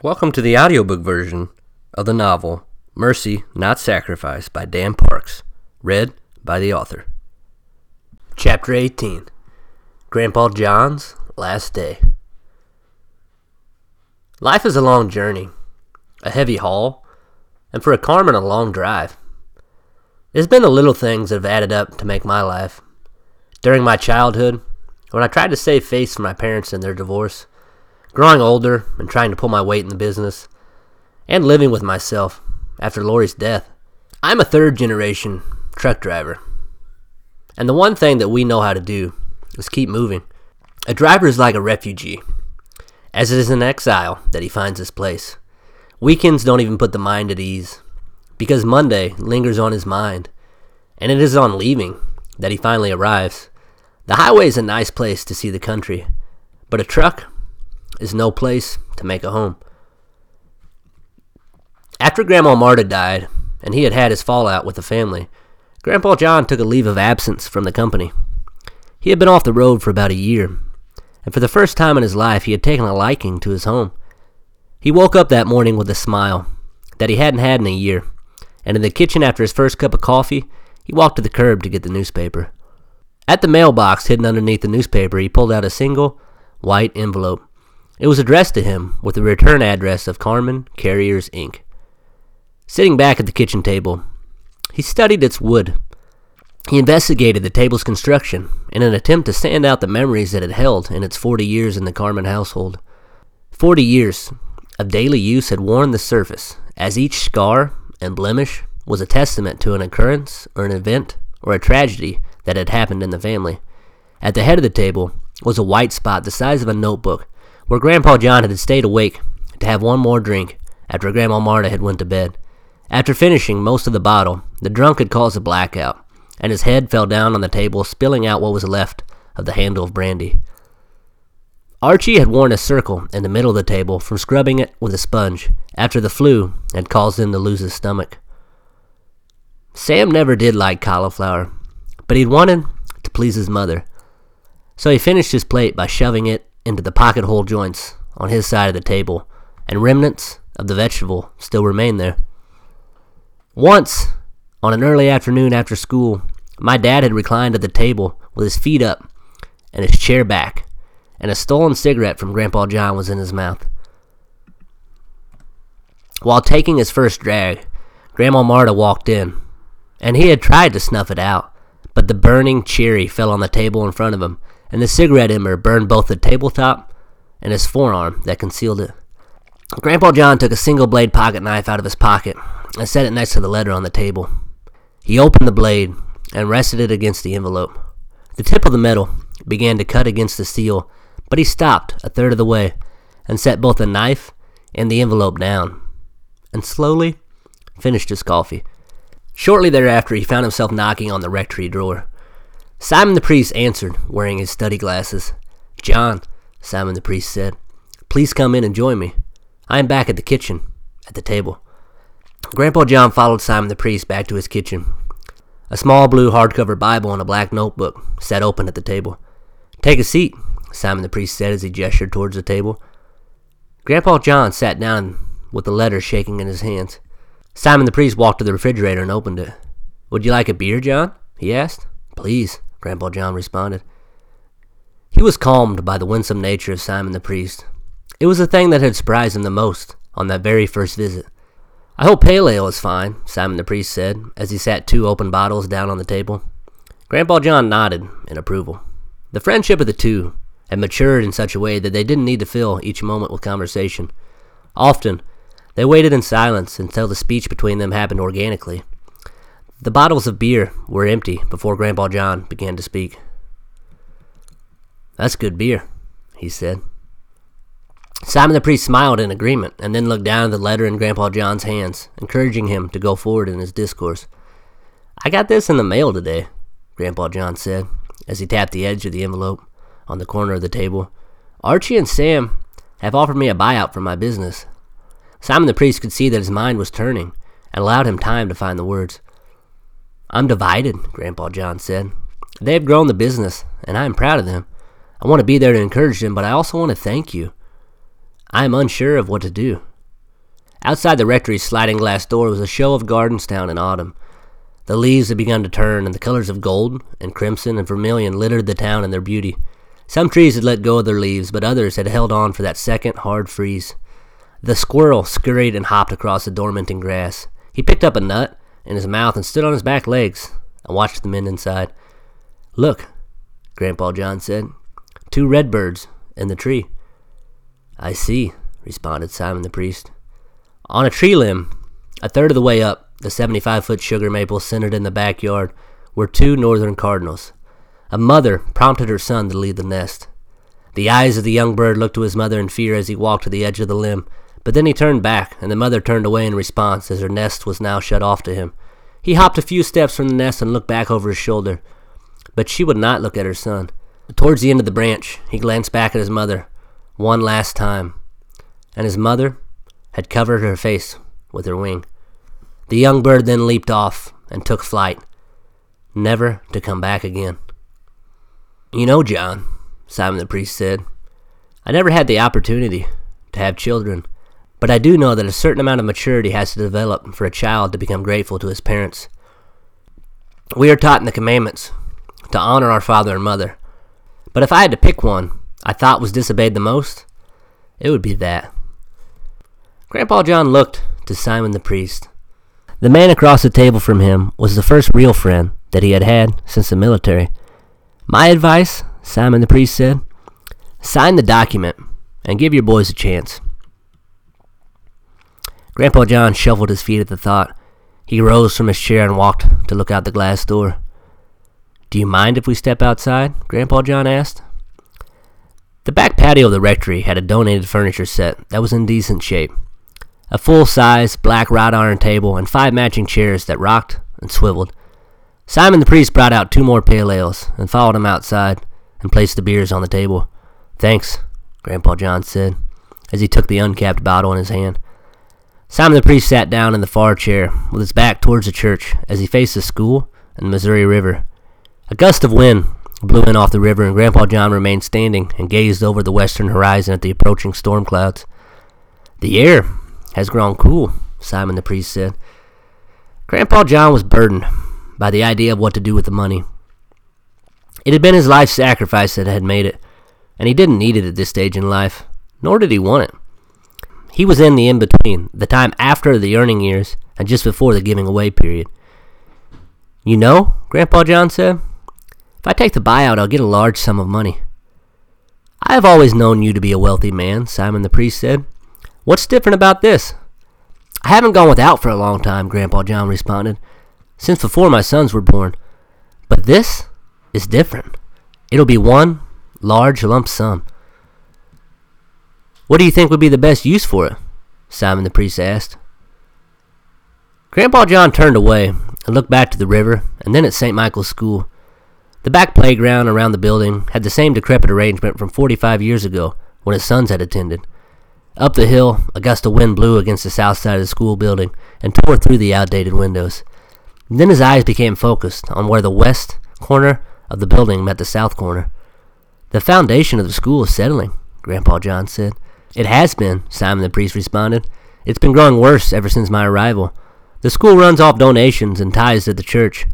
Welcome to the audiobook version of the novel Mercy Not Sacrifice by Dan Parks, read by the author. Chapter 18 Grandpa John's Last Day. Life is a long journey, a heavy haul, and for a Carmen, a long drive. It's been the little things that have added up to make my life. During my childhood, when I tried to save face for my parents in their divorce, growing older and trying to pull my weight in the business, and living with myself after Lori's death. I'm a third generation truck driver. And the one thing that we know how to do is keep moving. A driver is like a refugee, as it is an exile that he finds his place. Weekends don't even put the mind at ease, because Monday lingers on his mind, and it is on leaving that he finally arrives. The highway is a nice place to see the country, but a truck is no place to make a home. After Grandma Marta died, and he had had his fallout with the family, Grandpa John took a leave of absence from the company. He had been off the road for about a year, and for the first time in his life, he had taken a liking to his home. He woke up that morning with a smile that he hadn't had in a year, and in the kitchen after his first cup of coffee, he walked to the curb to get the newspaper. At the mailbox hidden underneath the newspaper, he pulled out a single white envelope. It was addressed to him with the return address of Carmen Carriers, Inc. Sitting back at the kitchen table, he studied its wood. He investigated the table's construction in an attempt to sand out the memories that it held in its 40 years in the Carmen household. Forty years of daily use had worn the surface, as each scar and blemish was a testament to an occurrence or an event or a tragedy that had happened in the family. At the head of the table was a white spot the size of a notebook where Grandpa John had stayed awake to have one more drink after Grandma Marta had went to bed. After finishing most of the bottle, the drunk had caused a blackout, and his head fell down on the table, spilling out what was left of the handle of brandy. Archie had worn a circle in the middle of the table from scrubbing it with a sponge after the flu had caused him to lose his stomach. Sam never did like cauliflower, but he'd wanted to please his mother, so he finished his plate by shoving it into the pocket hole joints on his side of the table, and remnants of the vegetable still remain there. Once, on an early afternoon after school, my dad had reclined at the table with his feet up and his chair back, and a stolen cigarette from Grandpa John was in his mouth. While taking his first drag, Grandma Marta walked in, and he had tried to snuff it out, but the burning cherry fell on the table in front of him, and the cigarette ember burned both the tabletop and his forearm that concealed it. Grandpa John took a single blade pocket knife out of his pocket and set it next to the letter on the table. He opened the blade and rested it against the envelope. The tip of the metal began to cut against the steel, but he stopped a third of the way and set both the knife and the envelope down, and slowly finished his coffee. Shortly thereafter, he found himself knocking on the rectory door. Simon the priest answered, wearing his study glasses. John, Simon the priest said, please come in and join me. I am back at the kitchen, at the table. Grandpa John followed Simon the priest back to his kitchen. A small blue hardcover Bible and a black notebook sat open at the table. Take a seat, Simon the priest said as he gestured towards the table. Grandpa John sat down with the letter shaking in his hands. Simon the priest walked to the refrigerator and opened it. Would you like a beer, John? he asked. Please, Grandpa John responded. He was calmed by the winsome nature of Simon the priest. It was the thing that had surprised him the most on that very first visit. I hope pale ale is fine, Simon the priest said, as he sat two open bottles down on the table. Grandpa John nodded in approval. The friendship of the two had matured in such a way that they didn't need to fill each moment with conversation. Often, they waited in silence until the speech between them happened organically. The bottles of beer were empty before Grandpa John began to speak. That's good beer, he said. Simon the priest smiled in agreement and then looked down at the letter in Grandpa John's hands, encouraging him to go forward in his discourse. I got this in the mail today, Grandpa John said, as he tapped the edge of the envelope on the corner of the table. Archie and Sam have offered me a buyout for my business. Simon the priest could see that his mind was turning and allowed him time to find the words. I'm divided, Grandpa John said. They have grown the business, and I am proud of them. I want to be there to encourage them, but I also want to thank you. I am unsure of what to do. Outside the rectory's sliding glass door was a show of Gardenstown in autumn. The leaves had begun to turn, and the colors of gold and crimson and vermilion littered the town in their beauty. Some trees had let go of their leaves, but others had held on for that second hard freeze. The squirrel scurried and hopped across the dormanting grass. He picked up a nut in his mouth and stood on his back legs and watched the men inside. Look, Grandpa John said. Two redbirds in the tree. I see, responded Simon the priest. On a tree limb, a third of the way up, the 75 foot sugar maple centered in the backyard, were two northern cardinals. A mother prompted her son to leave the nest. The eyes of the young bird looked to his mother in fear as he walked to the edge of the limb, but then he turned back, and the mother turned away in response as her nest was now shut off to him. He hopped a few steps from the nest and looked back over his shoulder, but she would not look at her son. Towards the end of the branch, he glanced back at his mother one last time, and his mother had covered her face with her wing. The young bird then leaped off and took flight, never to come back again. You know, John, Simon the priest said, I never had the opportunity to have children, but I do know that a certain amount of maturity has to develop for a child to become grateful to his parents. We are taught in the commandments to honor our father and mother, but if I had to pick one I thought was disobeyed the most, it would be that. Grandpa John looked to Simon the priest. The man across the table from him was the first real friend that he had had since the military. My advice, Simon the priest said, sign the document and give your boys a chance. Grandpa John shuffled his feet at the thought. He rose from his chair and walked to look out the glass door. Do you mind if we step outside? Grandpa John asked. The back patio of the rectory had a donated furniture set that was in decent shape a full size black wrought iron table and five matching chairs that rocked and swiveled. Simon the priest brought out two more pale ales and followed him outside and placed the beers on the table. Thanks, Grandpa John said, as he took the uncapped bottle in his hand. Simon the priest sat down in the far chair, with his back towards the church, as he faced the school and the Missouri River. A gust of wind blew in off the river, and Grandpa John remained standing and gazed over the western horizon at the approaching storm clouds. The air has grown cool, Simon the priest said. Grandpa John was burdened by the idea of what to do with the money. It had been his life's sacrifice that had made it, and he didn't need it at this stage in life, nor did he want it. He was in the in between, the time after the earning years and just before the giving away period. You know, Grandpa John said, if I take the buyout, I'll get a large sum of money. I have always known you to be a wealthy man, Simon the priest said. What's different about this? I haven't gone without for a long time, Grandpa John responded, since before my sons were born. But this is different. It'll be one large lump sum. What do you think would be the best use for it? Simon the priest asked. Grandpa John turned away and looked back to the river and then at St. Michael's School. The back playground around the building had the same decrepit arrangement from 45 years ago when his sons had attended. Up the hill, a gust of wind blew against the south side of the school building and tore through the outdated windows. then his eyes became focused on where the west corner of the building met the south corner. The foundation of the school is settling, Grandpa John said. It has been, Simon the priest responded. It's been growing worse ever since my arrival. The school runs off donations and ties to the church.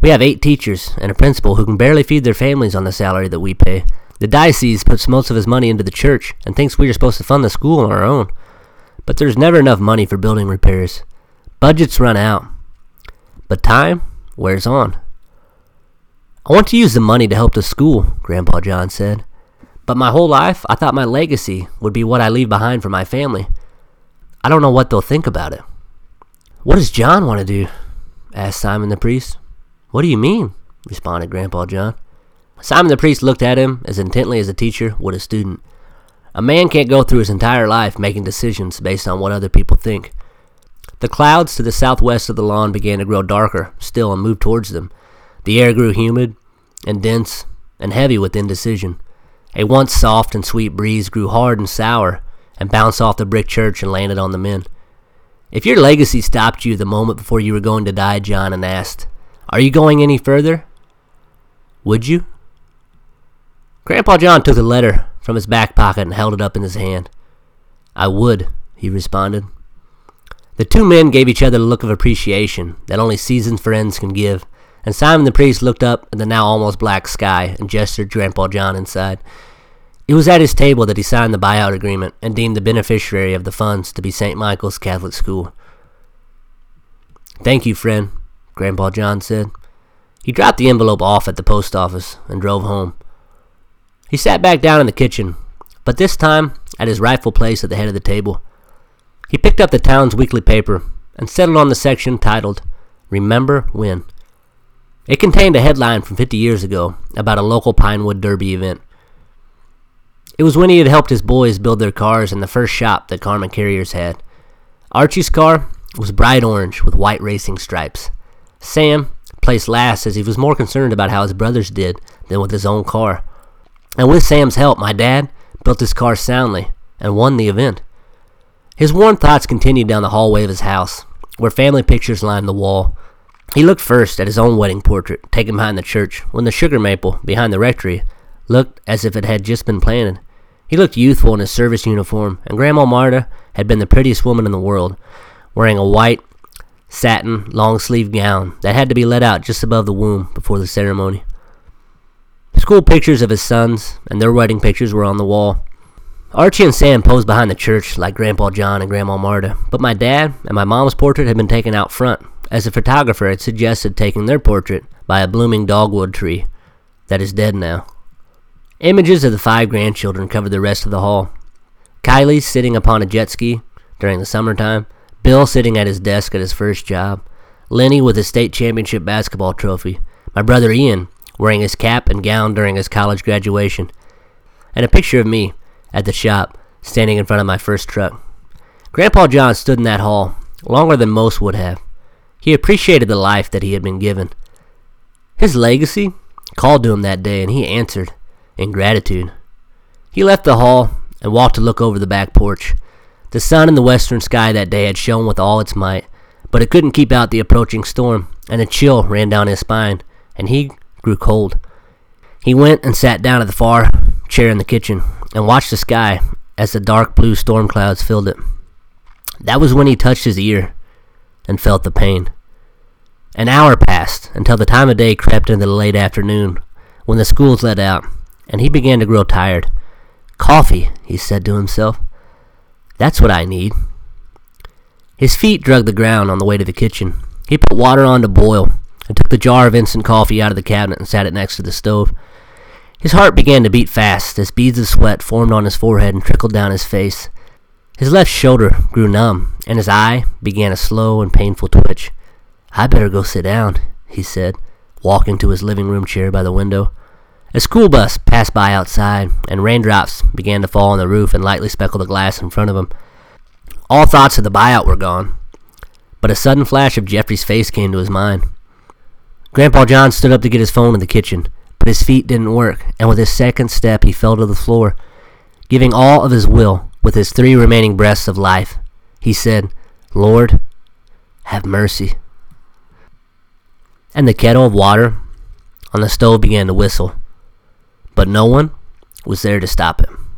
We have eight teachers and a principal who can barely feed their families on the salary that we pay. The diocese puts most of his money into the church and thinks we are supposed to fund the school on our own. But there's never enough money for building repairs. Budgets run out. But time wears on. I want to use the money to help the school, Grandpa John said. But my whole life, I thought my legacy would be what I leave behind for my family. I don't know what they'll think about it. What does John want to do? asked Simon the priest. What do you mean? responded Grandpa John. Simon the priest looked at him as intently as a teacher would a student. A man can't go through his entire life making decisions based on what other people think. The clouds to the southwest of the lawn began to grow darker still and moved towards them. The air grew humid and dense and heavy with indecision. A once soft and sweet breeze grew hard and sour and bounced off the brick church and landed on the men. If your legacy stopped you the moment before you were going to die, John, and asked, Are you going any further? Would you? Grandpa John took a letter from his back pocket and held it up in his hand. I would, he responded, The two men gave each other a look of appreciation that only seasoned friends can give, and Simon the priest looked up at the now almost black sky and gestured Grandpa John inside. It was at his table that he signed the buyout agreement and deemed the beneficiary of the funds to be St. Michael's Catholic School. Thank you, friend, Grandpa John said. He dropped the envelope off at the post office and drove home. He sat back down in the kitchen, but this time at his rightful place at the head of the table. He picked up the town's weekly paper and settled on the section titled Remember When. It contained a headline from 50 years ago about a local Pinewood Derby event. It was when he had helped his boys build their cars in the first shop that Carman Carriers had. Archie's car was bright orange with white racing stripes. Sam placed last as he was more concerned about how his brothers did than with his own car. And with Sam's help, my dad built his car soundly and won the event. His warm thoughts continued down the hallway of his house, where family pictures lined the wall. He looked first at his own wedding portrait, taken behind the church, when the sugar maple behind the rectory looked as if it had just been planted. He looked youthful in his service uniform, and Grandma Marta had been the prettiest woman in the world, wearing a white satin long sleeved gown that had to be let out just above the womb before the ceremony. School pictures of his sons and their wedding pictures were on the wall. Archie and Sam posed behind the church like Grandpa John and Grandma Marta, but my dad and my mom's portrait had been taken out front, as a photographer had suggested taking their portrait by a blooming dogwood tree that is dead now. Images of the five grandchildren covered the rest of the hall. Kylie sitting upon a jet ski during the summertime, Bill sitting at his desk at his first job, Lenny with his state championship basketball trophy, my brother Ian wearing his cap and gown during his college graduation, and a picture of me at the shop standing in front of my first truck. Grandpa John stood in that hall longer than most would have. He appreciated the life that he had been given. His legacy called to him that day, and he answered in gratitude. He left the hall and walked to look over the back porch. The sun in the western sky that day had shone with all its might, but it couldn't keep out the approaching storm, and a chill ran down his spine, and he grew cold. He went and sat down at the far chair in the kitchen and watched the sky as the dark blue storm clouds filled it. That was when he touched his ear and felt the pain. An hour passed until the time of day crept into the late afternoon when the schools let out, and he began to grow tired. Coffee, he said to himself. That's what I need. His feet drug the ground on the way to the kitchen. He put water on to boil and took the jar of instant coffee out of the cabinet and sat it next to the stove. His heart began to beat fast as beads of sweat formed on his forehead and trickled down his face. His left shoulder grew numb, and his eye began a slow and painful twitch. I better go sit down, he said, walking to his living room chair by the window. A school bus passed by outside, and raindrops began to fall on the roof and lightly speckle the glass in front of him. All thoughts of the buyout were gone, but a sudden flash of Jeffrey's face came to his mind. Grandpa John stood up to get his phone in the kitchen, but his feet didn't work, and with his second step he fell to the floor. Giving all of his will, with his three remaining breaths of life, he said, Lord, have mercy. And the kettle of water on the stove began to whistle but no one was there to stop him.